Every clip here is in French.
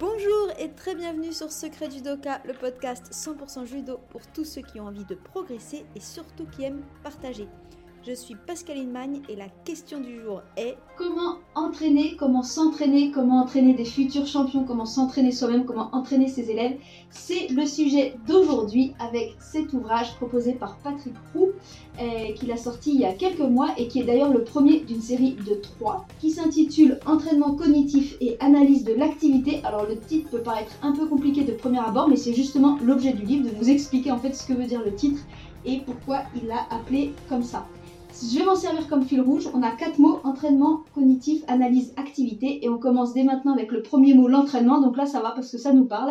Bonjour et très bienvenue sur Secret Judoka, le podcast 100% judo pour tous ceux qui ont envie de progresser et surtout qui aiment partager. Je suis Pascaline Magne et la question du jour est Comment entraîner, comment s'entraîner, comment entraîner des futurs champions, comment s'entraîner soi-même, comment entraîner ses élèves? C'est le sujet d'aujourd'hui avec cet ouvrage proposé par Patrick Roux euh, qu'il a sorti il y a quelques mois et qui est d'ailleurs le premier d'une série de trois qui s'intitule Entraînement cognitif et analyse de l'activité. Alors le titre peut paraître un peu compliqué de premier abord mais c'est justement l'objet du livre de vous expliquer en fait ce que veut dire le titre et pourquoi il l'a appelé comme ça. Je vais m'en servir comme fil rouge. On a quatre mots entraînement, cognitif, analyse, activité. Et on commence dès maintenant avec le premier mot, l'entraînement. Donc là, ça va parce que ça nous parle.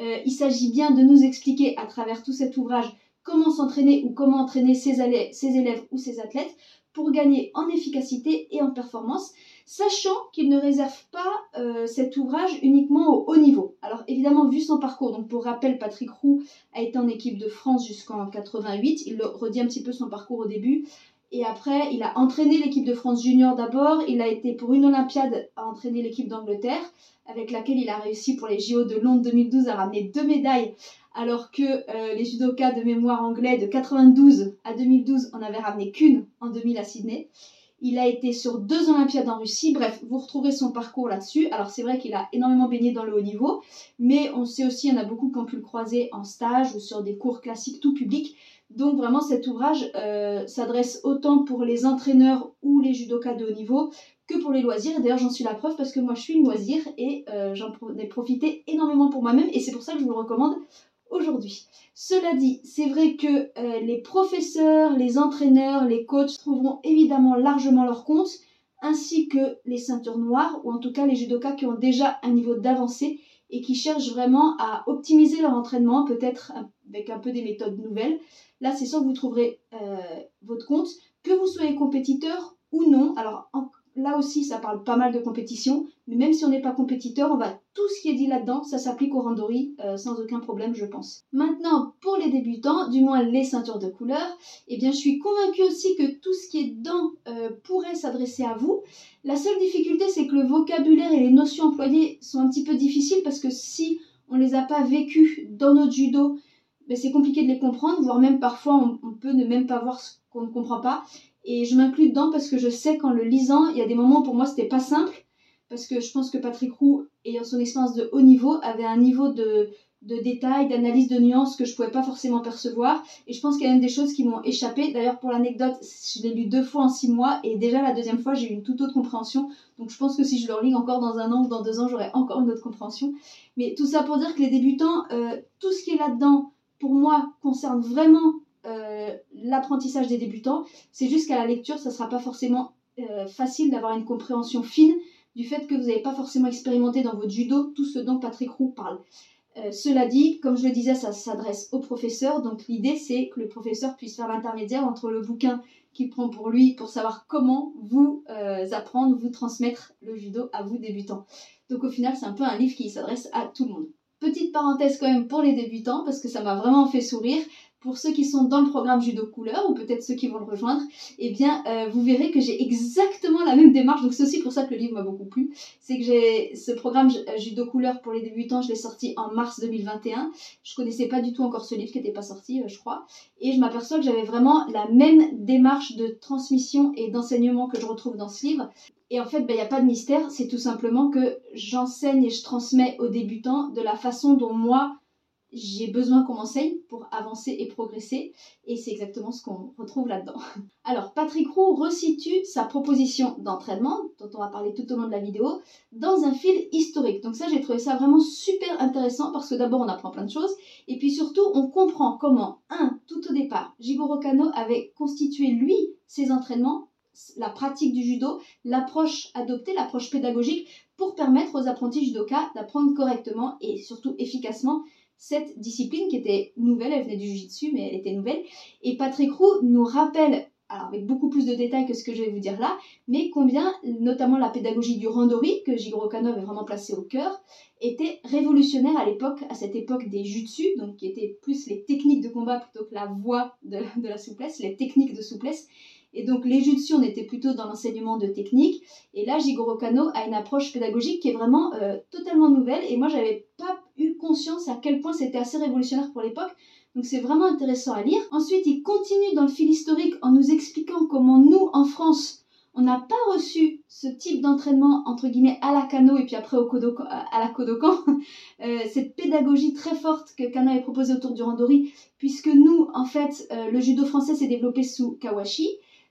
Euh, il s'agit bien de nous expliquer à travers tout cet ouvrage comment s'entraîner ou comment entraîner ses, élèves ou ses athlètes pour gagner en efficacité et en performance, sachant qu'il ne réserve pas euh, cet ouvrage uniquement au haut niveau. Alors évidemment, vu son parcours, donc pour rappel, Patrick Roux a été en équipe de France jusqu'en 88, il redit un petit peu son parcours au début, et après, il a entraîné l'équipe de France junior d'abord. Il a été pour une Olympiade à entraîner l'équipe d'Angleterre, avec laquelle il a réussi pour les JO de Londres 2012 à ramener deux médailles, alors que euh, les judokas de mémoire anglais de 92 à 2012 en avaient ramené qu'une en 2000 à Sydney. Il a été sur deux Olympiades en Russie. Bref, vous retrouverez son parcours là-dessus. Alors c'est vrai qu'il a énormément baigné dans le haut niveau, mais on sait aussi, il y en a beaucoup qui ont pu le croiser en stage ou sur des cours classiques tout public. Donc vraiment cet ouvrage euh, s'adresse autant pour les entraîneurs ou les judokas de haut niveau que pour les loisirs. D'ailleurs j'en suis la preuve parce que moi je suis une loisir et euh, j'en ai profité énormément pour moi-même et c'est pour ça que je vous le recommande aujourd'hui. Cela dit, c'est vrai que euh, les professeurs, les entraîneurs, les coachs trouveront évidemment largement leur compte, ainsi que les ceintures noires, ou en tout cas les judokas qui ont déjà un niveau d'avancée et qui cherchent vraiment à optimiser leur entraînement, peut-être avec un peu des méthodes nouvelles. Là, c'est sûr que vous trouverez euh, votre compte, que vous soyez compétiteur ou non. Alors, là aussi, ça parle pas mal de compétition, mais même si on n'est pas compétiteur, on va tout ce qui est dit là-dedans, ça s'applique au randori euh, sans aucun problème, je pense. Maintenant, pour les débutants, du moins les ceintures de couleur, eh bien, je suis convaincue aussi que tout ce qui est dedans euh, pourrait s'adresser à vous. La seule difficulté, c'est que le vocabulaire et les notions employées sont un petit peu difficiles parce que si on les a pas vécues dans notre judo, ben, c'est compliqué de les comprendre, voire même parfois on peut ne même pas voir ce qu'on ne comprend pas. Et je m'inclus dedans parce que je sais qu'en le lisant, il y a des moments pour moi c'était pas simple. Parce que je pense que Patrick Roux, ayant son expérience de haut niveau, avait un niveau de, de détails, d'analyse de nuances que je pouvais pas forcément percevoir. Et je pense qu'il y a même des choses qui m'ont échappé. D'ailleurs, pour l'anecdote, je l'ai lu deux fois en six mois et déjà la deuxième fois, j'ai eu une toute autre compréhension. Donc je pense que si je le relis encore dans un an ou dans deux ans, j'aurai encore une autre compréhension. Mais tout ça pour dire que les débutants, euh, tout ce qui est là-dedans, pour moi, concerne vraiment euh, l'apprentissage des débutants. C'est juste qu'à la lecture, ça ne sera pas forcément euh, facile d'avoir une compréhension fine du fait que vous n'avez pas forcément expérimenté dans votre judo tout ce dont Patrick Roux parle. Euh, cela dit, comme je le disais, ça s'adresse au professeur, donc l'idée c'est que le professeur puisse faire l'intermédiaire entre le bouquin qu'il prend pour lui pour savoir comment vous apprendre, vous transmettre le judo à vous débutants. Donc au final, c'est un peu un livre qui s'adresse à tout le monde. Petite parenthèse quand même pour les débutants parce que ça m'a vraiment fait sourire pour ceux qui sont dans le programme Judo Couleur ou peut-être ceux qui vont le rejoindre, eh bien, euh, vous verrez que j'ai exactement la même démarche. Donc, c'est aussi pour ça que le livre m'a beaucoup plu. C'est que j'ai ce programme euh, Judo Couleur pour les débutants, je l'ai sorti en mars 2021. Je connaissais pas du tout encore ce livre qui n'était pas sorti, euh, je crois. Et je m'aperçois que j'avais vraiment la même démarche de transmission et d'enseignement que je retrouve dans ce livre. Et en fait, il ben, n'y a pas de mystère. C'est tout simplement que j'enseigne et je transmets aux débutants de la façon dont moi, j'ai besoin qu'on m'enseigne pour avancer et progresser. Et c'est exactement ce qu'on retrouve là-dedans. Alors, Patrick Roux resitue sa proposition d'entraînement, dont on va parler tout au long de la vidéo, dans un fil historique. Donc ça, j'ai trouvé ça vraiment super intéressant parce que d'abord, on apprend plein de choses. Et puis surtout, on comprend comment, un, tout au départ, Jigoro Kano avait constitué, lui, ses entraînements, la pratique du judo, l'approche adoptée, l'approche pédagogique, pour permettre aux apprentis judokas d'apprendre correctement et surtout efficacement cette discipline qui était nouvelle, elle venait du Jiu-Jitsu, mais elle était nouvelle. Et Patrick Roux nous rappelle, alors avec beaucoup plus de détails que ce que je vais vous dire là, mais combien, notamment la pédagogie du randori, que Jigoro Kano avait vraiment placé au cœur, était révolutionnaire à l'époque, à cette époque des Jutsu, donc qui étaient plus les techniques de combat plutôt que la voie de, de la souplesse, les techniques de souplesse. Et donc les dessus, on était plutôt dans l'enseignement de technique. Et là, Jigoro Kano a une approche pédagogique qui est vraiment euh, totalement nouvelle. Et moi, j'avais conscience à quel point c'était assez révolutionnaire pour l'époque. Donc c'est vraiment intéressant à lire. Ensuite, il continue dans le fil historique en nous expliquant comment nous, en France, on n'a pas reçu ce type d'entraînement entre guillemets à la Kano et puis après au Kodokan, à la Kodokan, euh, cette pédagogie très forte que Kano a proposée autour du randori, puisque nous, en fait, euh, le judo français s'est développé sous Kawashi,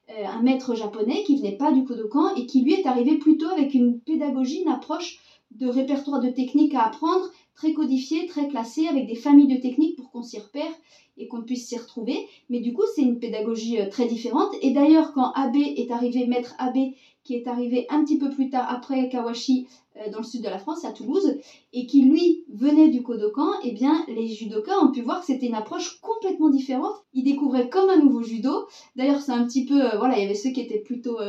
euh, un maître japonais qui venait pas du Kodokan et qui lui est arrivé plutôt avec une pédagogie, une approche de répertoire de techniques à apprendre, très codifié, très classé, avec des familles de techniques pour qu'on s'y repère et qu'on puisse s'y retrouver. Mais du coup, c'est une pédagogie euh, très différente. Et d'ailleurs, quand Abe est arrivé, maître Abe, qui est arrivé un petit peu plus tard après Kawashi euh, dans le sud de la France, à Toulouse, et qui lui venait du Kodokan, eh bien, les judokas ont pu voir que c'était une approche complètement différente. Ils découvraient comme un nouveau judo. D'ailleurs, c'est un petit peu, euh, voilà, il y avait ceux qui étaient plutôt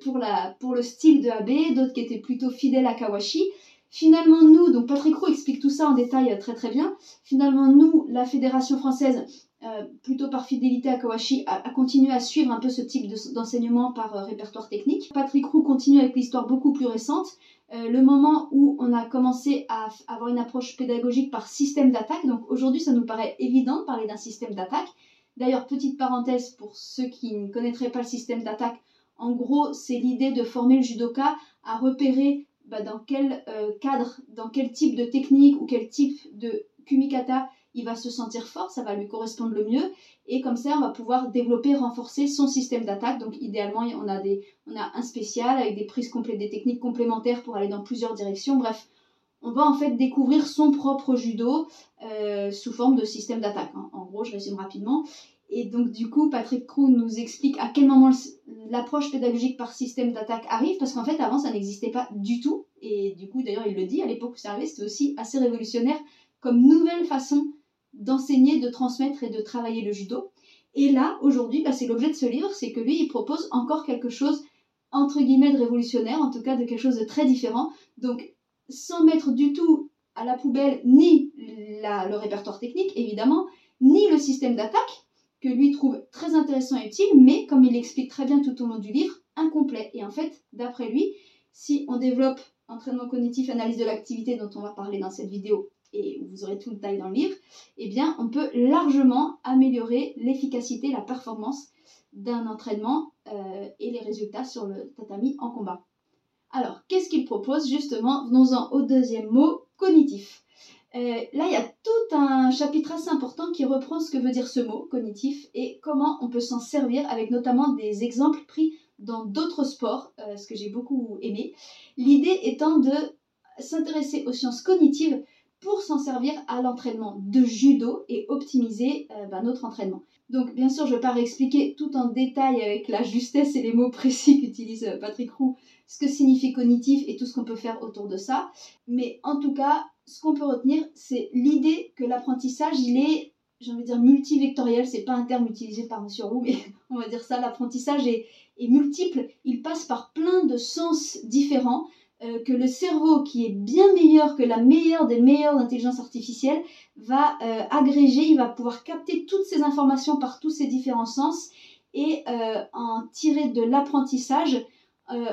pour, la, pour le style de Abe, d'autres qui étaient plutôt fidèles à Kawashi. Finalement, nous, donc Patrick Roux explique tout ça en détail euh, très très bien. Finalement, nous, la Fédération française, euh, plutôt par fidélité à Kawashi, a, continué à suivre un peu ce type d'enseignement par euh, répertoire technique. Patrick Roux continue avec l'histoire beaucoup plus récente. le moment où on a commencé à avoir une approche pédagogique par système d'attaque. Donc aujourd'hui, ça nous paraît évident de parler d'un système d'attaque. D'ailleurs, petite parenthèse pour ceux qui ne connaîtraient pas le système d'attaque, en gros, c'est l'idée de former le judoka à repérer bah, dans quel euh, cadre, dans quel type de technique ou quel type de kumikata il va se sentir fort, ça va lui correspondre le mieux. Et comme ça, on va pouvoir développer, renforcer son système d'attaque. Donc idéalement, on a, des, on a un spécial avec des prises complètes, des techniques complémentaires pour aller dans plusieurs directions. Bref, on va en fait découvrir son propre judo euh, sous forme de système d'attaque. Hein. En gros, je résume rapidement. Et donc, du coup, Patrick Crew nous explique à quel moment l'approche pédagogique par système d'attaque arrive, parce qu'en fait, avant, ça n'existait pas du tout. Et du coup, d'ailleurs, il le dit, à l'époque où ça arrivait, c'était aussi assez révolutionnaire comme nouvelle façon d'enseigner, de transmettre et de travailler le judo. Et là, aujourd'hui, bah, c'est l'objet de ce livre, c'est que lui, il propose encore quelque chose, entre guillemets, de révolutionnaire, en tout cas de quelque chose de très différent. Donc, sans mettre du tout à la poubelle ni le répertoire technique, évidemment, ni le système d'attaque, que lui trouve très intéressant et utile, mais comme il l'explique très bien tout au long du livre, incomplet. Et en fait, d'après lui, si on développe entraînement cognitif, analyse de l'activité dont on va parler dans cette vidéo, et vous aurez tout le détail dans le livre, eh bien, on peut largement améliorer l'efficacité, la performance d'un entraînement euh, et les résultats sur le tatami en combat. Alors, qu'est-ce qu'il propose Justement, venons-en au deuxième mot, cognitif. Euh, là, il y a tout un chapitre assez important qui reprend ce que veut dire ce mot, cognitif, et comment on peut s'en servir, avec notamment des exemples pris dans d'autres sports, euh, ce que j'ai beaucoup aimé. L'idée étant de s'intéresser aux sciences cognitives pour s'en servir à l'entraînement de judo et optimiser euh, bah, notre entraînement. Donc bien sûr, je ne vais pas réexpliquer tout en détail avec la justesse et les mots précis qu'utilise Patrick Roux ce que signifie cognitif et tout ce qu'on peut faire autour de ça. Mais en tout cas, ce qu'on peut retenir, c'est l'idée que l'apprentissage, il est, j'ai envie de dire, multivectoriel. C'est pas un terme utilisé par M. Roux, mais on va dire ça. L'apprentissage est, multiple. Il passe par plein de sens différents. Euh, que le cerveau, qui est bien meilleur que la meilleure des meilleures intelligences artificielles, va euh, agréger, il va pouvoir capter toutes ces informations par tous ces différents sens et euh, en tirer de l'apprentissage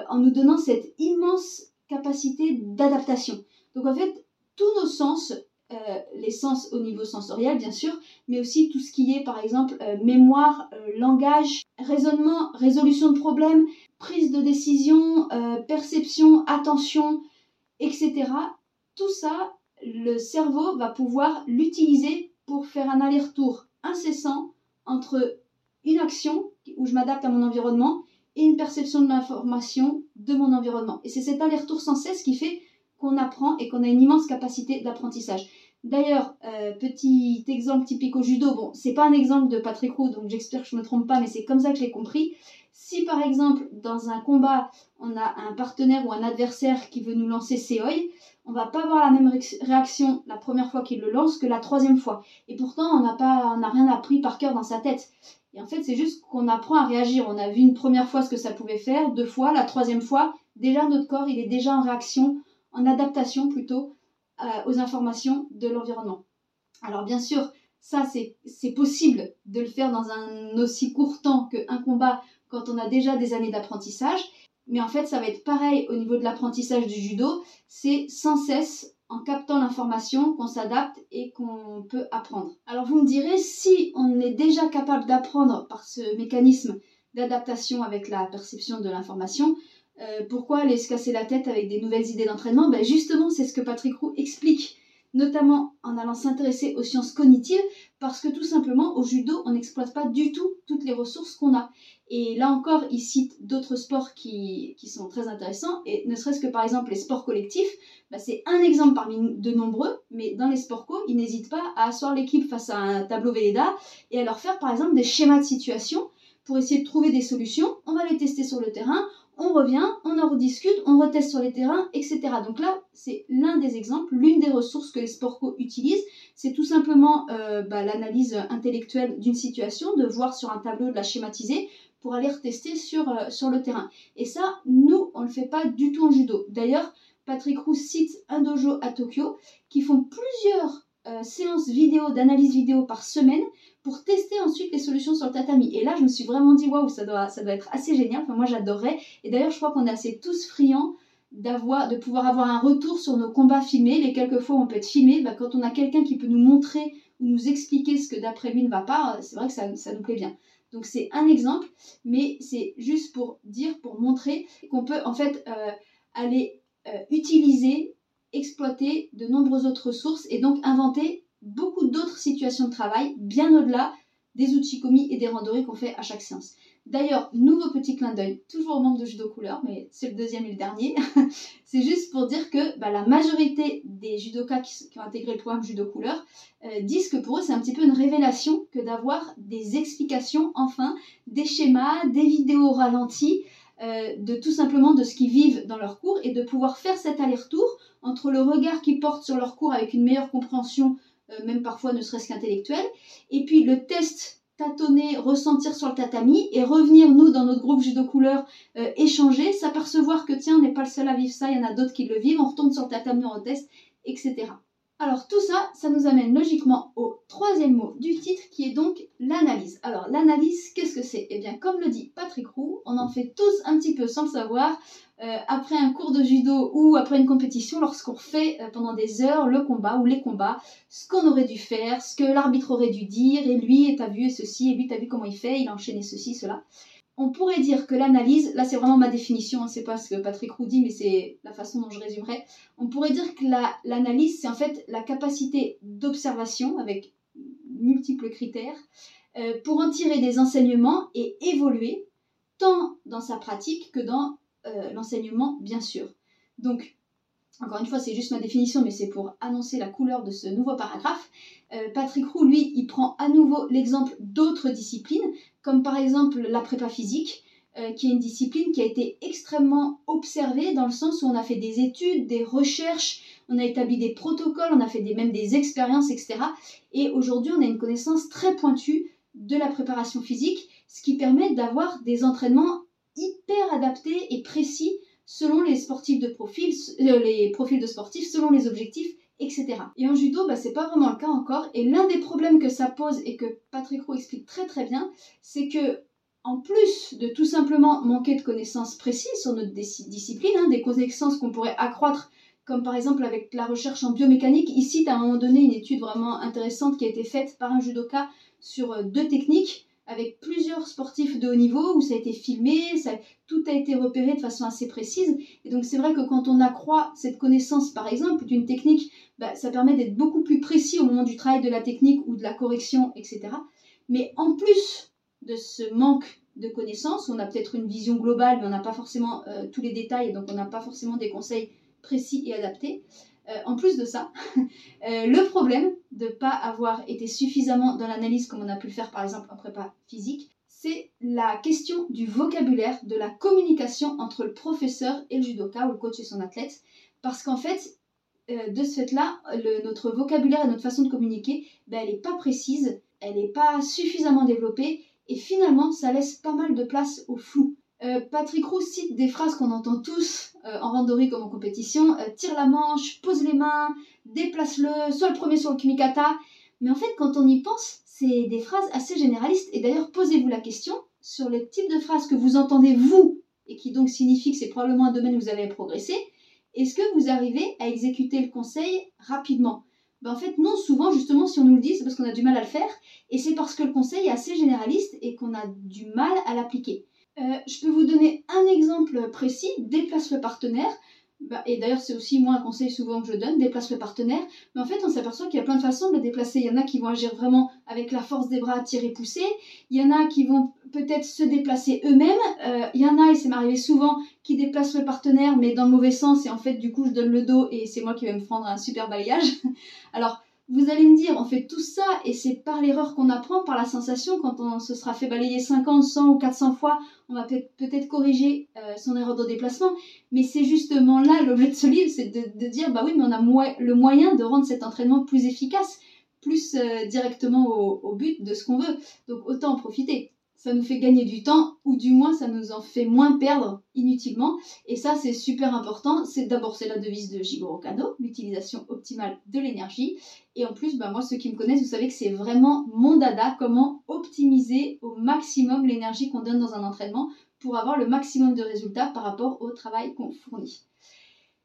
en nous donnant cette immense capacité d'adaptation. Donc en fait, tous nos sens, euh, les sens au niveau sensoriel bien sûr, mais aussi tout ce qui est par exemple euh, mémoire, euh, langage, raisonnement, résolution de problèmes, prise de décision, perception, attention, etc. Tout ça, le cerveau va pouvoir l'utiliser pour faire un aller-retour incessant entre une action où je m'adapte à mon environnement et une perception de l'information de mon environnement. Et c'est cet aller-retour sans cesse qui fait qu'on apprend et qu'on a une immense capacité d'apprentissage. D'ailleurs, euh, petit exemple typique au judo, bon, c'est pas un exemple de Patrick Roux, donc j'espère que je ne me trompe pas, mais c'est comme ça que je compris. Si par exemple, dans un combat, on a un partenaire ou un adversaire qui veut nous lancer Seoi, on va pas avoir la même réaction la première fois qu'il le lance que la troisième fois. Et pourtant, on n'a on n'a rien appris par cœur dans sa tête. Et en fait, c'est juste qu'on apprend à réagir. On a vu une première fois ce que ça pouvait faire, deux fois, la troisième fois, déjà notre corps, il est déjà en réaction adaptation plutôt euh, aux informations de l'environnement. Alors bien sûr, ça c'est possible de le faire dans un aussi court temps qu'un combat quand on a déjà des années d'apprentissage. Mais en fait, ça va être pareil au niveau de l'apprentissage du judo. C'est sans cesse en captant l'information qu'on s'adapte et qu'on peut apprendre. Alors vous me direz, si on est déjà capable d'apprendre par ce mécanisme d'adaptation avec la perception de l'information, euh, pourquoi aller se casser la tête avec des nouvelles idées d'entraînement? Ben Justement, c'est ce que Patrick Roux explique notamment en allant s'intéresser aux sciences cognitives, parce que tout simplement, au judo, on n'exploite pas du tout toutes les ressources qu'on a. Et là encore, il cite d'autres sports qui, sont très intéressants, et ne serait-ce que par exemple les sports collectifs, bah, c'est un exemple parmi de nombreux, mais dans les sports co, il n'hésite pas à asseoir l'équipe face à un tableau Velleda et à leur faire par exemple des schémas de situation pour essayer de trouver des solutions. On va les tester sur le terrain, on revient, on en rediscute, on reteste sur les terrains, etc. Donc là, c'est l'un des exemples, l'une des ressources que les sports co utilisent, c'est tout simplement euh, bah, l'analyse intellectuelle d'une situation, de voir sur un tableau, de la schématiser pour aller retester sur, euh, le terrain. Et ça, nous, on ne le fait pas du tout en judo. D'ailleurs, Patrick Roux cite un dojo à Tokyo qui font plusieurs euh, séances vidéo, d'analyse vidéo par semaine pour tester ensuite les solutions sur le tatami. Et là, je me suis vraiment dit, waouh, ça doit, ça doit être assez génial. Enfin, moi, j'adorerais. Et d'ailleurs, je crois qu'on est assez tous friands d'avoir, de pouvoir avoir un retour sur nos combats filmés. Les quelques fois où on peut être filmé, bah, quand on a quelqu'un qui peut nous montrer ou nous expliquer ce que d'après lui ne va pas, c'est vrai que ça, ça nous plaît bien. Donc c'est un exemple, mais c'est juste pour dire, pour montrer qu'on peut en fait euh, aller euh, utiliser, exploiter de nombreuses autres ressources et donc inventer beaucoup d'autres situations de travail bien au-delà des outils commis et des randonnées qu'on fait à chaque séance. D'ailleurs, nouveau petit clin d'œil, toujours au membre de judo couleur, mais c'est le deuxième et le dernier. c'est juste pour dire que bah, la majorité des judokas qui, ont intégré le programme judo couleur euh, disent que pour eux c'est un petit peu une révélation que d'avoir des explications, enfin, des schémas, des vidéos ralenties, euh, de tout simplement de ce qu'ils vivent dans leur cours et de pouvoir faire cet aller-retour entre le regard qu'ils portent sur leur cours avec une meilleure compréhension même parfois ne serait-ce qu'intellectuel. Et puis le test tâtonner, ressentir sur le tatami et revenir, nous, dans notre groupe judo couleur, euh, échanger, s'apercevoir que tiens, on n'est pas le seul à vivre ça, il y en a d'autres qui le vivent, on retourne sur le tatami, on reteste, etc. Alors tout ça, ça nous amène logiquement au troisième mot du titre qui est donc l'analyse. Alors l'analyse, qu'est-ce que c'est? Eh bien comme le dit Patrick Roux, on en fait tous un petit peu sans le savoir euh, après un cours de judo ou après une compétition lorsqu'on fait euh, pendant des heures le combat ou les combats, ce qu'on aurait dû faire, ce que l'arbitre aurait dû dire et lui t'as vu ceci et lui t'as vu comment il fait, il a enchaîné ceci, cela on pourrait dire que l'analyse, là c'est vraiment ma définition, hein, c'est pas ce que Patrick Roux dit, mais c'est la façon dont je résumerai. On pourrait dire que l'analyse, c'est en fait la capacité d'observation avec multiples critères euh, pour en tirer des enseignements et évoluer tant dans sa pratique que dans euh, l'enseignement, bien sûr. Donc, encore une fois, c'est juste ma définition, mais c'est pour annoncer la couleur de ce nouveau paragraphe. Euh, Patrick Roux, lui, il prend à nouveau l'exemple d'autres disciplines, comme par exemple la prépa physique, euh, qui est une discipline qui a été extrêmement observée dans le sens où on a fait des études, des recherches, on a établi des protocoles, on a fait des, même des expériences, etc. Et aujourd'hui, on a une connaissance très pointue de la préparation physique, ce qui permet d'avoir des entraînements hyper adaptés et précis selon les sportifs de profil, euh, les profils de sportifs, selon les objectifs etc. Et en judo, bah, c'est pas vraiment le cas encore. Et l'un des problèmes que ça pose et que Patrick Roux explique très très bien, c'est que en plus de tout simplement manquer de connaissances précises sur notre discipline, hein, des connaissances qu'on pourrait accroître, comme par exemple avec la recherche en biomécanique, ici, à un moment donné une étude vraiment intéressante qui a été faite par un judoka sur euh, deux techniques avec plusieurs sportifs de haut niveau où ça a été filmé, tout a été repéré de façon assez précise. Et donc c'est vrai que quand on accroît cette connaissance, par exemple, d'une technique, bah, ça permet d'être beaucoup plus précis au moment du travail de la technique ou de la correction, etc. Mais en plus de ce manque de connaissances, on a peut-être une vision globale, mais on n'a pas forcément euh, tous les détails, donc on n'a pas forcément des conseils précis et adaptés. Euh, en plus de ça, euh, le problème de ne pas avoir été suffisamment dans l'analyse comme on a pu le faire par exemple en prépa physique, c'est la question du vocabulaire, de la communication entre le professeur et le judoka ou le coach et son athlète. Parce qu'en fait, euh, de ce fait-là, notre vocabulaire et notre façon de communiquer, ben, elle n'est pas précise, elle n'est pas suffisamment développée et finalement, ça laisse pas mal de place au flou. Euh, Patrick Roux cite des phrases qu'on entend tous euh, en randonnée comme en compétition. Euh, tire la manche, pose les mains, déplace-le, sois le premier sur le kimikata. Mais en fait, quand on y pense, c'est des phrases assez généralistes. Et d'ailleurs, posez-vous la question sur le type de phrase que vous entendez vous, et qui donc signifie que c'est probablement un domaine où vous avez progressé. Est-ce que vous arrivez à exécuter le conseil rapidement? Ben En fait, non, souvent, justement, si on nous le dit, c'est parce qu'on a du mal à le faire, et c'est parce que le conseil est assez généraliste et qu'on a du mal à l'appliquer. Euh, je peux vous donner un exemple précis, déplace le partenaire. Bah, et d'ailleurs, c'est aussi moi un conseil souvent que je donne, déplace le partenaire. Mais en fait, on s'aperçoit qu'il y a plein de façons de déplacer. Il y en a qui vont agir vraiment avec la force des bras, tirer, pousser. Il y en a qui vont peut-être se déplacer eux-mêmes. Euh, il y en a, et c'est m'arrivé souvent, qui déplacent le partenaire, mais dans le mauvais sens. Et en fait, du coup, je donne le dos et c'est moi qui vais me prendre un super balayage. Alors, vous allez me dire, on fait tout ça et c'est par l'erreur qu'on apprend, par la sensation, quand on se sera fait balayer 50, 100 ou 400 fois, on va peut-être corriger euh, son erreur de déplacement. Mais c'est justement là l'objet de ce livre, c'est de, dire, bah oui, mais on a le moyen de rendre cet entraînement plus efficace, plus euh, directement au but de ce qu'on veut. Donc autant en profiter ça nous fait gagner du temps ou du moins ça nous en fait moins perdre inutilement. Et ça, c'est super important. C'est d'abord c'est la devise de Jigoro Kano, l'utilisation optimale de l'énergie. Et en plus, bah, moi, ceux qui me connaissent, vous savez que c'est vraiment mon dada, comment optimiser au maximum l'énergie qu'on donne dans un entraînement pour avoir le maximum de résultats par rapport au travail qu'on fournit.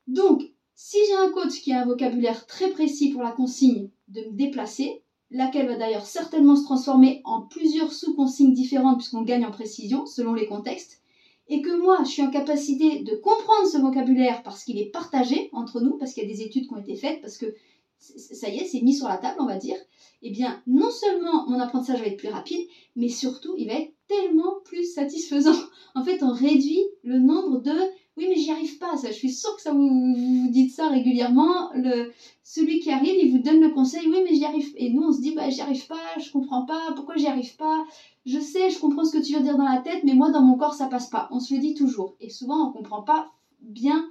Donc, si j'ai un coach qui a un vocabulaire très précis pour la consigne de me déplacer, laquelle va d'ailleurs certainement se transformer en plusieurs sous-consignes différentes puisqu'on gagne en précision selon les contextes, et que moi je suis en capacité de comprendre ce vocabulaire parce qu'il est partagé entre nous, parce qu'il y a des études qui ont été faites, parce que ça y est, c'est mis sur la table, on va dire, eh bien non seulement mon apprentissage va être plus rapide, mais surtout il va être tellement plus satisfaisant. En fait, on réduit le nombre de oui, mais j'y arrive pas. Ça, je suis sûre que ça vous, vous dites ça régulièrement. Le, celui qui arrive, il vous donne le conseil. Oui, mais j'y arrive. Et nous, on se dit, bah, j'y arrive pas. Je comprends pas. Pourquoi j'y arrive pas? Je sais, je comprends ce que tu veux dire dans la tête, mais moi, dans mon corps, ça passe pas. On se le dit toujours. Et souvent, on comprend pas bien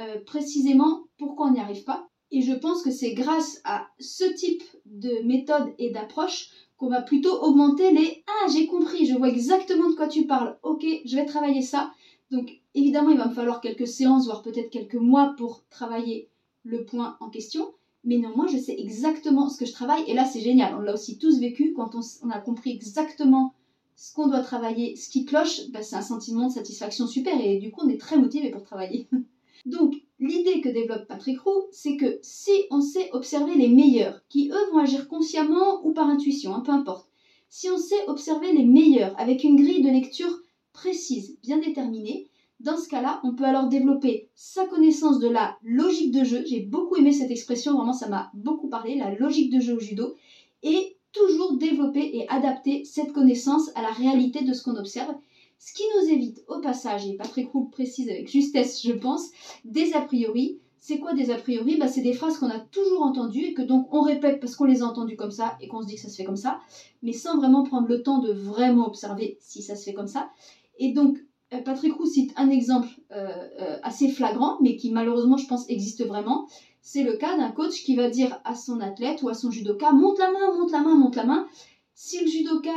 euh, précisément pourquoi on n'y arrive pas. Et je pense que c'est grâce à ce type de méthode et d'approche qu'on va plutôt augmenter les Ah, j'ai compris, je vois exactement de quoi tu parles. Ok, je vais travailler ça. Donc évidemment, il va me falloir quelques séances, voire peut-être quelques mois pour travailler le point en question. Mais néanmoins, je sais exactement ce que je travaille. Et là, c'est génial. On l'a aussi tous vécu. Quand on, a compris exactement ce qu'on doit travailler, ce qui cloche, bah, c'est un sentiment de satisfaction super. Et du coup, on est très motivé pour travailler. Donc, l'idée que développe Patrick Roux, c'est que si on sait observer les meilleurs, qui eux vont agir consciemment ou par intuition, hein, peu importe, si on sait observer les meilleurs avec une grille de lecture précise, bien déterminée, dans ce cas-là, on peut alors développer sa connaissance de la logique de jeu. J'ai beaucoup aimé cette expression, vraiment ça m'a beaucoup parlé, la logique de jeu au judo. Et toujours développer et adapter cette connaissance à la réalité de ce qu'on observe. Ce qui nous évite au passage, et Patrick Roux précise avec justesse, je pense, des a priori. C'est quoi des a priori? Bah, C'est des phrases qu'on a toujours entendues et que donc on répète parce qu'on les a entendues comme ça et qu'on se dit que ça se fait comme ça, mais sans vraiment prendre le temps de vraiment observer si ça se fait comme ça. Et donc, Patrick Roux cite un exemple euh, euh, assez flagrant, mais qui malheureusement, je pense, existe vraiment. C'est le cas d'un coach qui va dire à son athlète ou à son judoka monte la main, monte la main, monte la main. Si le judoka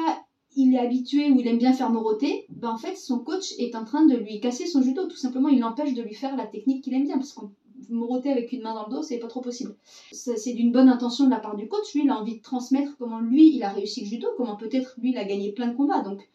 il est habitué ou il aime bien faire moroter, ben en fait son coach est en train de lui casser son judo. Tout simplement, il l'empêche de lui faire la technique qu'il aime bien parce qu'on moroter avec une main dans le dos, c'est pas trop possible. C'est d'une bonne intention de la part du coach. Lui, il a envie de transmettre comment lui, il a réussi le judo, comment peut-être lui, il a gagné plein de combats. Donc,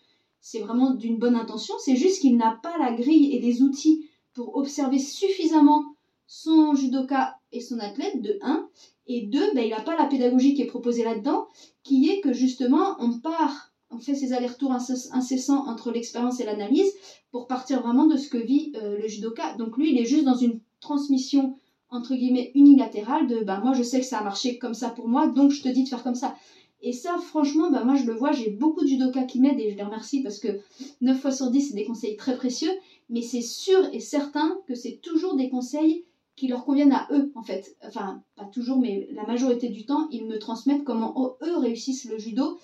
c'est vraiment d'une bonne intention, c'est juste qu'il n'a pas la grille et les outils pour observer suffisamment son judoka et son athlète, de 1, et 2, ben, il n'a pas la pédagogie qui est proposée là-dedans, qui est que justement, on part, on fait ces allers-retours incessants entre l'expérience et l'analyse pour partir vraiment de ce que vit euh, le judoka. Donc lui, il est juste dans une transmission entre guillemets unilatérale de ben moi je sais que ça a marché comme ça pour moi, donc je te dis de faire comme ça. Et ça, franchement, bah, moi je le vois, j'ai beaucoup de judokas qui m'aident et je les remercie parce que 9 fois sur 10, c'est des conseils très précieux. Mais c'est sûr et certain que c'est toujours des conseils qui leur conviennent à eux, en fait. Enfin, pas toujours, mais la majorité du temps, ils me transmettent comment eux réussissent le judo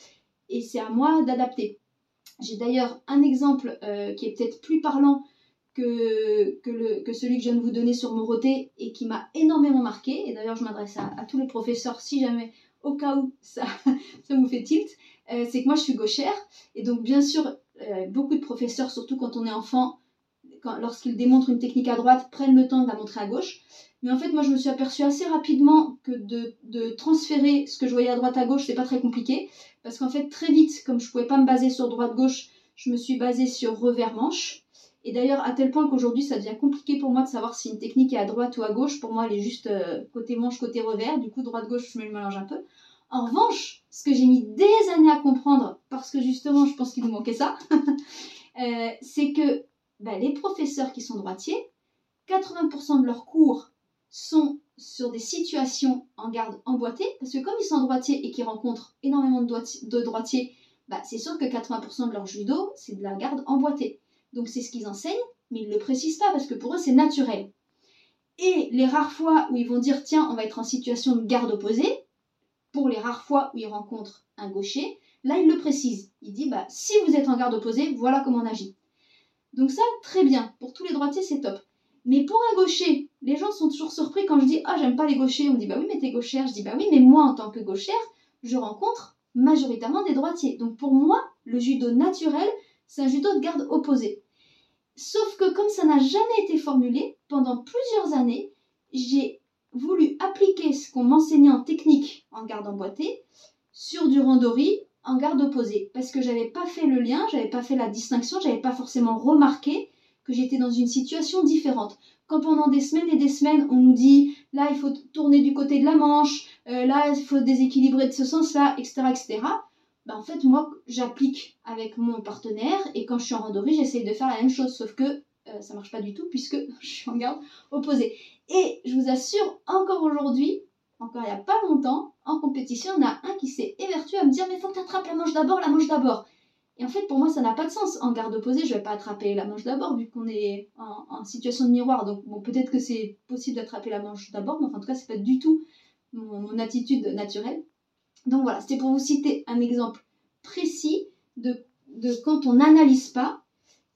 et c'est à moi d'adapter. J'ai d'ailleurs un exemple euh, qui est peut-être plus parlant que, celui que je viens de vous donner sur Moroté et qui m'a énormément marqué. Et d'ailleurs, je m'adresse à, tous les professeurs si jamais au cas où ça, ça vous fait tilt, euh, c'est que moi je suis gauchère. Et donc bien sûr, euh, beaucoup de professeurs, surtout quand on est enfant, lorsqu'ils démontrent une technique à droite, prennent le temps de la montrer à gauche. Mais en fait, moi, je me suis aperçue assez rapidement que de, transférer ce que je voyais à droite à gauche, c'est pas très compliqué. Parce qu'en fait, très vite, comme je pouvais pas me baser sur droite-gauche, je me suis basée sur revers-manche. Et d'ailleurs, à tel point qu'aujourd'hui, ça devient compliqué pour moi de savoir si une technique est à droite ou à gauche. Pour moi, elle est juste euh, côté manche, côté revers. Du coup, droite-gauche, je me le mélange un peu. En revanche, ce que j'ai mis des années à comprendre, parce que justement, je pense qu'il nous manquait ça, euh, c'est que bah, les professeurs qui sont droitiers, 80% de leurs cours sont sur des situations en garde emboîtée, parce que comme ils sont droitiers et qu'ils rencontrent énormément de, droitiers, bah, c'est sûr que 80% de leur judo, c'est de la garde emboîtée. Donc c'est ce qu'ils enseignent, mais ils ne le précisent pas parce que pour eux c'est naturel. Et les rares fois où ils vont dire tiens, on va être en situation de garde opposée, pour les rares fois où ils rencontrent un gaucher, là il le précise. Il dit bah si vous êtes en garde opposée, voilà comment on agit. Donc ça, très bien. Pour tous les droitiers, c'est top. Mais pour un gaucher, les gens sont toujours surpris quand je dis Ah, j'aime pas les gauchers. On me dit Bah oui, mais t'es gauchère. Je dis Bah oui, mais moi, en tant que gauchère, je rencontre majoritairement des droitiers. Donc pour moi, le judo naturel, c'est un judo de garde opposée. Sauf que comme ça n'a jamais été formulé, pendant plusieurs années, j'ai voulu appliquer ce qu'on m'enseignait en technique en garde emboîtée sur du randori en garde opposée. Parce que j'avais pas fait le lien, j'avais pas fait la distinction, j'avais pas forcément remarqué que j'étais dans une situation différente. Quand pendant des semaines et des semaines, on nous dit là, il faut tourner du côté de la manche, euh, là, il faut déséquilibrer de ce sens-là, etc., etc., bah, en fait, moi, j'applique avec mon partenaire et quand je suis en randonnée, j'essaye de faire la même chose, sauf que euh, ça marche pas du tout puisque je suis en garde opposée. Et je vous assure, encore aujourd'hui, encore il n'y a pas longtemps, en compétition, on a un qui s'est évertué à me dire Mais faut que tu attrapes la manche d'abord, la manche d'abord. Et en fait, pour moi, ça n'a pas de sens. En garde opposée, je vais pas attraper la manche d'abord, vu qu'on est en, situation de miroir. Donc, bon, peut-être que c'est possible d'attraper la manche d'abord, mais en tout cas, c'est pas du tout mon, attitude naturelle. Donc voilà, c'était pour vous citer un exemple précis de, quand on n'analyse pas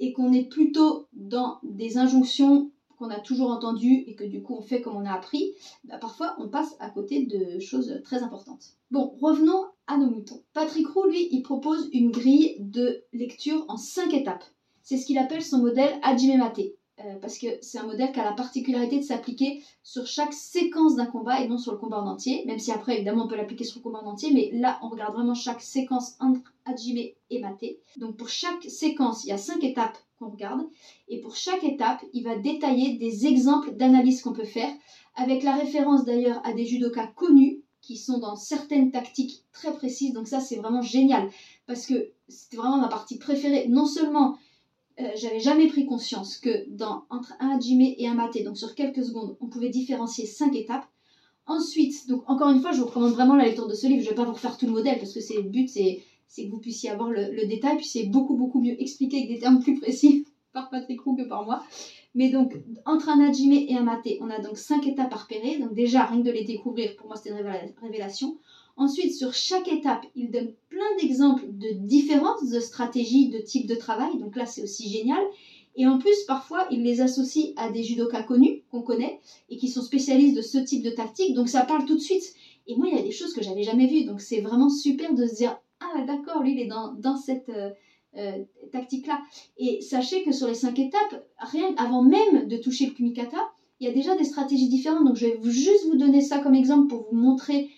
et qu'on est plutôt dans des injonctions qu'on a toujours entendues et que du coup on fait comme on a appris, bah, parfois on passe à côté de choses très importantes. Bon, revenons à nos moutons. Patrick Roux, lui, il propose une grille de lecture en cinq étapes. C'est ce qu'il appelle son modèle Hajime Mate. Euh, parce que c'est un modèle qui a la particularité de s'appliquer sur chaque séquence d'un combat et non sur le combat en entier, même si après évidemment on peut l'appliquer sur le combat en entier, mais là on regarde vraiment chaque séquence entre Hajime et Mate. Donc pour chaque séquence, il y a cinq étapes qu'on regarde, et pour chaque étape, il va détailler des exemples d'analyse qu'on peut faire, avec la référence d'ailleurs à des judokas connus qui sont dans certaines tactiques très précises. Donc ça, c'est vraiment génial parce que c'était vraiment ma partie préférée. Non seulement euh, j'avais jamais pris conscience que dans entre un hajime et un maté, donc sur quelques secondes, on pouvait différencier cinq étapes. Ensuite, donc encore une fois, je vous recommande vraiment la lecture de ce livre. Je vais pas vous refaire tout le modèle parce que c'est le but, c'est que vous puissiez avoir le, le détail, puis c'est beaucoup beaucoup mieux expliqué avec des termes plus précis par Patrick Roux que par moi. Mais donc, entre un hajime et un maté, on a donc cinq étapes à repérer. Donc déjà, rien que de les découvrir, pour moi, c'était une révélation. Ensuite, sur chaque étape, il donne plein d'exemples de différences de stratégies, de types de travail. Donc là, c'est aussi génial. Et en plus, parfois, il les associe à des judokas connus, qu'on connaît, et qui sont spécialistes de ce type de tactique. Donc ça parle tout de suite. Et moi, il y a des choses que j'avais jamais vues. Donc c'est vraiment super de se dire, ah d'accord, lui, il est dans, dans cette... Euh, euh, tactique-là. Et sachez que sur les cinq étapes, rien avant même de toucher le kumikata, il y a déjà des stratégies différentes. Donc je vais juste vous donner ça comme exemple pour vous montrer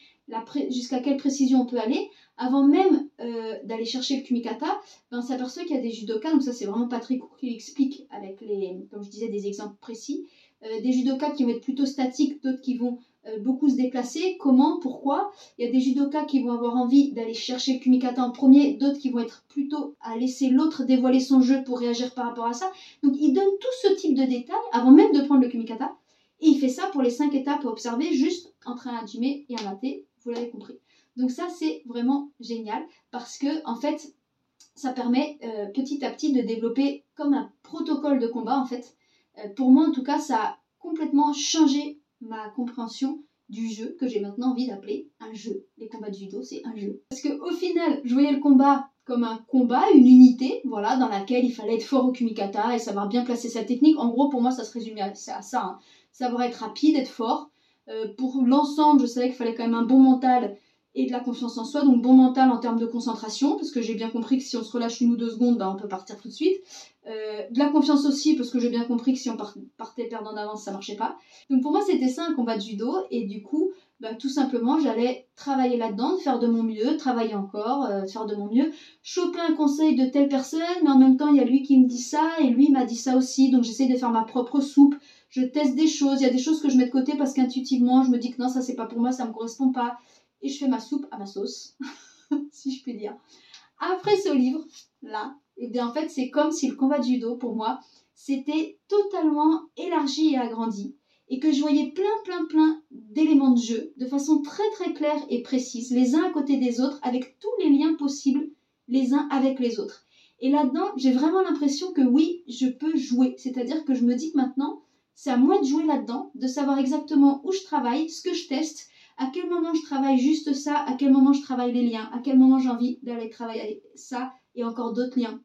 jusqu'à quelle précision on peut aller. Avant même euh, d'aller chercher le kumikata, ben, on s'aperçoit qu'il y a des judokas, donc ça c'est vraiment Patrick qui explique avec les, comme je disais, des exemples précis. Euh, des judokas qui vont être plutôt statiques, d'autres qui vont euh, beaucoup se déplacer. Comment? Pourquoi? Il y a des judokas qui vont avoir envie d'aller chercher le kumikata en premier, d'autres qui vont être plutôt à laisser l'autre dévoiler son jeu pour réagir par rapport à ça. Donc il donne tout ce type de détails avant même de prendre le kumikata. Et il fait ça pour les cinq étapes à observer juste entre un hajime et un maté, vous l'avez compris. Donc ça c'est vraiment génial parce que en fait ça permet euh, petit à petit de développer comme un protocole de combat en fait. Euh, pour moi en tout cas ça a complètement changé ma compréhension du jeu que j'ai maintenant envie d'appeler un jeu. Les combats de judo, c'est un jeu. Parce qu'au final, je voyais le combat comme un combat, une unité, voilà, dans laquelle il fallait être fort au kumikata et savoir bien placer sa technique. En gros, pour moi, ça se résumait à, ça. Hein. Savoir être rapide, être fort. Euh, pour l'ensemble, je savais qu'il fallait quand même un bon mental et de la confiance en soi, donc bon mental en termes de concentration, parce que j'ai bien compris que si on se relâche une ou deux secondes, bah, on peut partir tout de suite. Euh, de la confiance aussi, parce que j'ai bien compris que si on partait perdant d'avance, ça marchait pas. Donc pour moi, c'était ça un combat de judo, et du coup, bah, tout simplement, j'allais travailler là-dedans, faire de mon mieux, travailler encore, euh, faire de mon mieux, choper un conseil de telle personne, mais en même temps, il y a lui qui me dit ça, et lui m'a dit ça aussi, donc j'essaye de faire ma propre soupe, je teste des choses, il y a des choses que je mets de côté parce qu'intuitivement, je me dis que non, ça c'est pas pour moi, ça me correspond pas et je fais ma soupe à ma sauce, si je puis dire. Après ce livre, là, et eh bien en fait, c'est comme si le combat de judo, pour moi, s'était totalement élargi et agrandi, et que je voyais plein, plein, plein d'éléments de jeu, de façon très, très claire et précise, les uns à côté des autres, avec tous les liens possibles, les uns avec les autres. Et là-dedans, j'ai vraiment l'impression que oui, je peux jouer. C'est-à-dire que je me dis que maintenant, c'est à moi de jouer là-dedans, de savoir exactement où je travaille, ce que je teste, à quel moment je travaille juste ça, à quel moment je travaille les liens, à quel moment j'ai envie d'aller travailler ça et encore d'autres liens.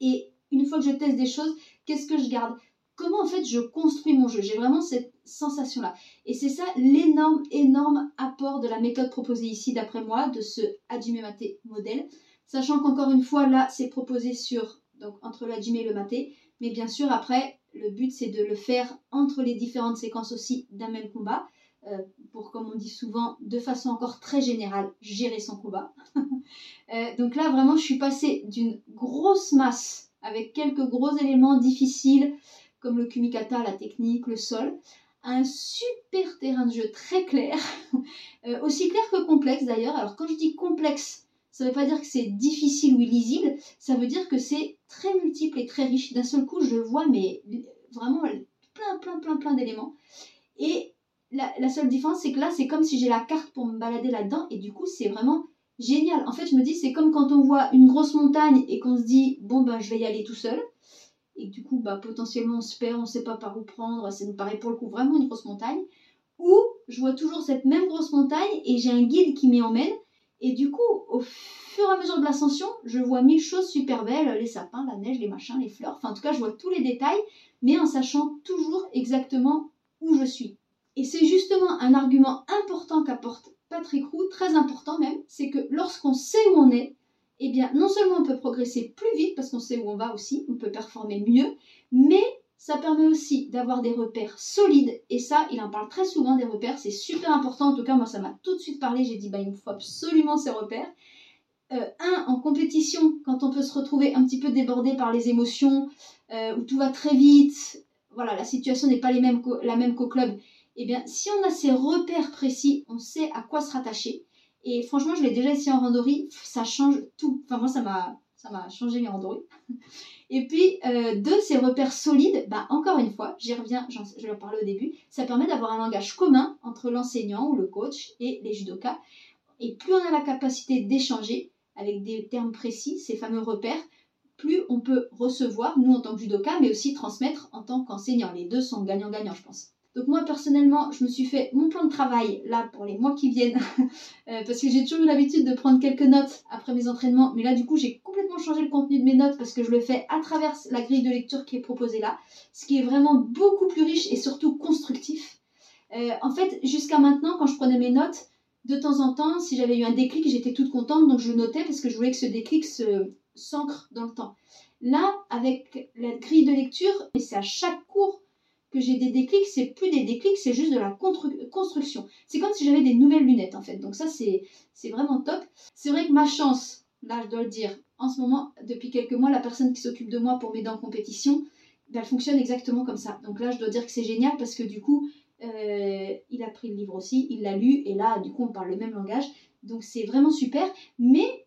Et une fois que je teste des choses, qu'est-ce que je garde? Comment en fait je construis mon jeu? J'ai vraiment cette sensation-là. Et c'est ça l'énorme, énorme apport de la méthode proposée ici, d'après moi, de ce Hajime Maté modèle. Sachant qu'encore une fois, là, c'est proposé sur, donc entre l'Hajime et le Maté. Mais bien sûr, après, le but c'est de le faire entre les différentes séquences aussi d'un même combat. Euh, pour, comme on dit souvent, de façon encore très générale, gérer son combat. Euh, donc là, vraiment, je suis passée d'une grosse masse avec quelques gros éléments difficiles, comme le kumikata, la technique, le sol, à un super terrain de jeu très clair, euh, aussi clair que complexe d'ailleurs. Alors quand je dis complexe, ça ne veut pas dire que c'est difficile ou illisible, ça veut dire que c'est très multiple et très riche. D'un seul coup, je vois mais vraiment plein, plein, plein, plein d'éléments. Et la, seule différence, c'est que là, c'est comme si j'ai la carte pour me balader là-dedans, et du coup, c'est vraiment génial. En fait, je me dis, c'est comme quand on voit une grosse montagne et qu'on se dit, bon, ben, je vais y aller tout seul. Et du coup, bah, potentiellement, on se perd, on ne sait pas par où prendre. Ça nous paraît pour le coup vraiment une grosse montagne. Ou je vois toujours cette même grosse montagne et j'ai un guide qui m'y emmène. Et du coup, au fur et à mesure de l'ascension, je vois mille choses super belles les sapins, la neige, les machins, les fleurs. Enfin, en tout cas, je vois tous les détails, mais en sachant toujours exactement où je suis. Et c'est justement un argument important qu'apporte Patrick Roux, très important même, c'est que lorsqu'on sait où on est, eh bien, non seulement on peut progresser plus vite parce qu'on sait où on va aussi, on peut performer mieux, mais ça permet aussi d'avoir des repères solides. Et ça, il en parle très souvent des repères, c'est super important. En tout cas, moi, ça m'a tout de suite parlé. J'ai dit, bah, il me faut absolument ces repères. Euh, un, en compétition, quand on peut se retrouver un petit peu débordé par les émotions, euh, où tout va très vite, voilà, la situation n'est pas les la même qu'au club eh bien, si on a ces repères précis, on sait à quoi se rattacher. Et franchement, je l'ai déjà essayé en randonnée, ça change tout. Enfin, moi, ça m'a, changé mes randonnées. Et puis, euh, de ces repères solides, bah, encore une fois, j'y reviens, je l'en parlais au début, ça permet d'avoir un langage commun entre l'enseignant ou le coach et les judokas. Et plus on a la capacité d'échanger avec des termes précis, ces fameux repères, plus on peut recevoir, nous en tant que judoka, mais aussi transmettre en tant qu'enseignant. Les deux sont gagnant-gagnant, je pense. Donc moi personnellement, je me suis fait mon plan de travail là pour les mois qui viennent euh, parce que j'ai toujours eu l'habitude de prendre quelques notes après mes entraînements, mais là du coup j'ai changé le contenu de mes notes parce que je le fais à travers la grille de lecture qui est proposée là, ce qui est vraiment beaucoup plus riche et surtout constructif. Euh, en fait, jusqu'à maintenant, quand je prenais mes notes, de temps en temps, si j'avais eu un déclic, j'étais toute contente, donc je notais parce que je voulais que ce déclic se s'ancre dans le temps. Là, avec la grille de lecture, c'est à chaque cours que j'ai des déclics, c'est plus des déclics, c'est juste de la construction. C'est comme si j'avais des nouvelles lunettes en fait. Donc ça c'est vraiment top. C'est vrai que ma chance, là je dois le dire, en ce moment, depuis quelques mois, la personne qui s'occupe de moi pour m'aider en compétition, ben, elle fonctionne exactement comme ça. Donc là je dois dire que c'est génial parce que du coup, euh, il a pris le livre aussi, il l'a lu et là du coup on parle le même langage. Donc c'est vraiment super. Mais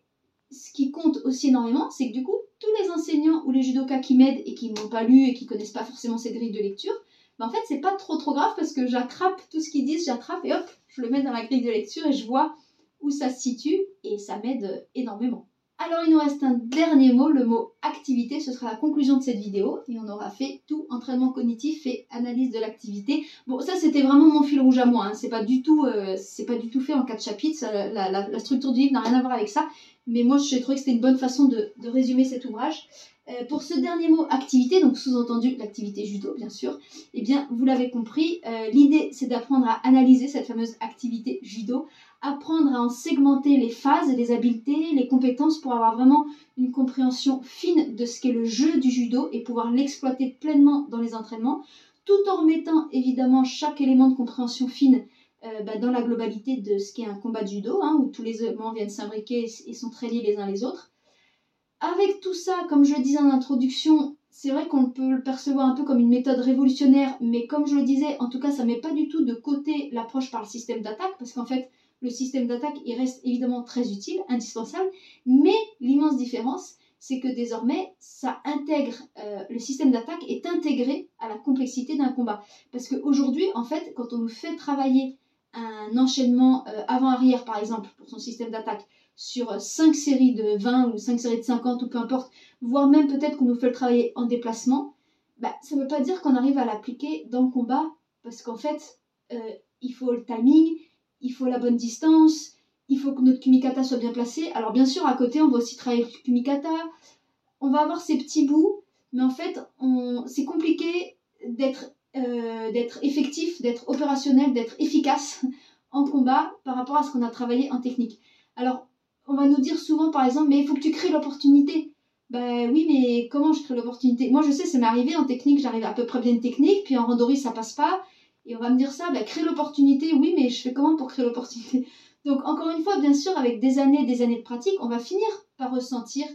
ce qui compte aussi énormément, c'est que du coup, tous les enseignants ou les judokas qui m'aident et qui n'ont pas lu et qui connaissent pas forcément cette grille de lecture, en fait, c'est pas trop trop grave parce que j'attrape tout ce qu'ils disent, j'attrape et hop, je le mets dans la grille de lecture et je vois où ça se situe et ça m'aide énormément. Alors il nous reste un dernier mot, le mot activité, ce sera la conclusion de cette vidéo et on aura fait tout entraînement cognitif et analyse de l'activité. Bon ça c'était vraiment mon fil rouge à moi, hein. c'est pas du tout euh, pas du tout fait en quatre chapitres, la, structure du livre n'a rien à voir avec ça, mais moi j'ai trouvé que c'était une bonne façon de, résumer cet ouvrage. Euh, pour ce dernier mot, activité, donc sous-entendu l'activité judo, bien sûr, eh bien, vous l'avez compris, euh, l'idée c'est d'apprendre à analyser cette fameuse activité judo, apprendre à en segmenter les phases, les habiletés, les compétences pour avoir vraiment une compréhension fine de ce qu'est le jeu du judo et pouvoir l'exploiter pleinement dans les entraînements, tout en remettant évidemment chaque élément de compréhension fine euh, bah, dans la globalité de ce qu'est un combat de judo, hein, où tous les éléments viennent s'imbriquer et sont très liés les uns les autres. Avec tout ça, comme je le disais en introduction, c'est vrai qu'on peut le percevoir un peu comme une méthode révolutionnaire, mais comme je le disais, en tout cas, ça ne met pas du tout de côté l'approche par le système d'attaque, parce qu'en fait, le système d'attaque, il reste évidemment très utile, indispensable, mais l'immense différence, c'est que désormais, ça intègre, euh, le système d'attaque est intégré à la complexité d'un combat. Parce qu'aujourd'hui, en fait, quand on nous fait travailler un enchaînement euh, avant-arrière, par exemple, pour son système d'attaque, sur 5 séries de 20 ou 5 séries de 50 ou peu importe, voire même peut-être qu'on nous fait le travailler en déplacement, bah, ça ne veut pas dire qu'on arrive à l'appliquer dans le combat, parce qu'en fait, euh, il faut le timing, il faut la bonne distance, il faut que notre kumikata soit bien placé. Alors bien sûr, à côté, on va aussi travailler le kumikata, on va avoir ces petits bouts, mais en fait, c'est compliqué d'être euh, d'être effectif, d'être opérationnel, d'être efficace en combat par rapport à ce qu'on a travaillé en technique. Alors, on va nous dire souvent, par exemple, mais il faut que tu crées l'opportunité. Ben oui, mais comment je crée l'opportunité? Moi, je sais, ça m'est en technique, j'arrive à peu près bien de technique, puis en randori, ça passe pas. Et on va me dire ça, ben, crée l'opportunité, oui, mais je fais comment pour créer l'opportunité? Donc, encore une fois, bien sûr, avec des années des années de pratique, on va finir par ressentir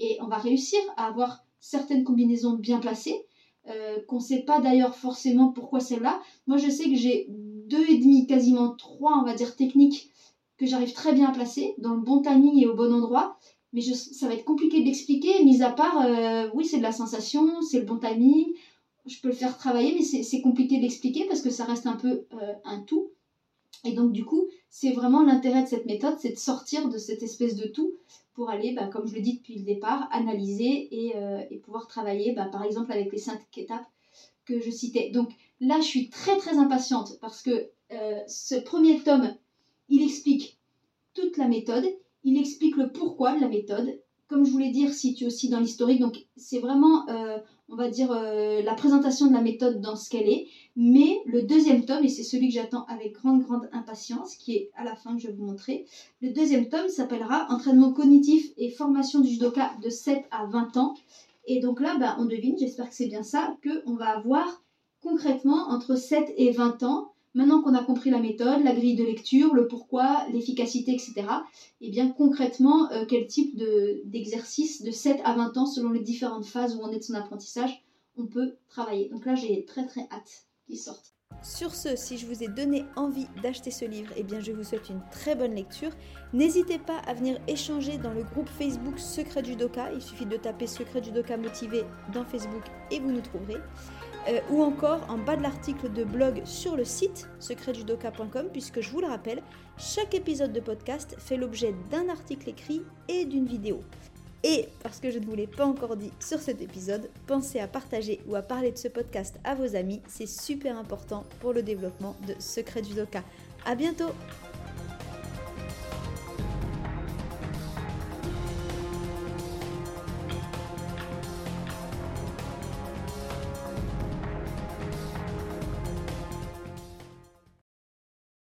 et on va réussir à avoir certaines combinaisons bien placées. Euh, qu'on ne sait pas d'ailleurs forcément pourquoi celle-là. Moi, je sais que j'ai deux et demi, quasiment trois, on va dire, techniques que j'arrive très bien à placer dans le bon timing et au bon endroit. Mais ça va être compliqué d'expliquer, mis à part, euh, oui, c'est de la sensation, c'est le bon timing. Je peux le faire travailler, mais c'est compliqué d'expliquer parce que ça reste un peu euh, un tout. Et donc, du coup, c'est vraiment l'intérêt de cette méthode, c'est de sortir de cette espèce de tout pour aller, bah, comme je le dis depuis le départ, analyser et, euh, pouvoir travailler, bah, par exemple, avec les cinq étapes que je citais. Donc là, je suis très très impatiente parce que euh, ce premier tome, il explique toute la méthode, il explique le pourquoi de la méthode. Comme je voulais dire, situe aussi dans l'historique, donc c'est vraiment, on va dire, la présentation de la méthode dans ce qu'elle est. Mais le deuxième tome, et c'est celui que j'attends avec grande, grande impatience, qui est à la fin que je vais vous montrer, le deuxième tome s'appellera Entraînement cognitif et formation du judoka de 7 à 20 ans. Et donc là, bah, on devine, j'espère que c'est bien ça, qu'on va avoir concrètement entre 7 et 20 ans, maintenant qu'on a compris la méthode, la grille de lecture, le pourquoi, l'efficacité, etc., et bien concrètement, euh, quel type d'exercice de 7 à 20 ans, selon les différentes phases où on est de son apprentissage, on peut travailler. Donc là, j'ai très très hâte. Sur ce, si je vous ai donné envie d'acheter ce livre, eh bien je vous souhaite une très bonne lecture. N'hésitez pas à venir échanger dans le groupe Facebook Secret du Doka. Il suffit de taper Secret du Doka motivé dans Facebook et vous nous trouverez. Euh, ou encore en bas de l'article de blog sur le site secretjudoka.com puisque je vous le rappelle, chaque épisode de podcast fait l'objet d'un article écrit et d'une vidéo. Et parce que je ne vous l'ai pas encore dit sur cet épisode, pensez à partager ou à parler de ce podcast à vos amis, c'est super important pour le développement de Secret Judoka. A bientôt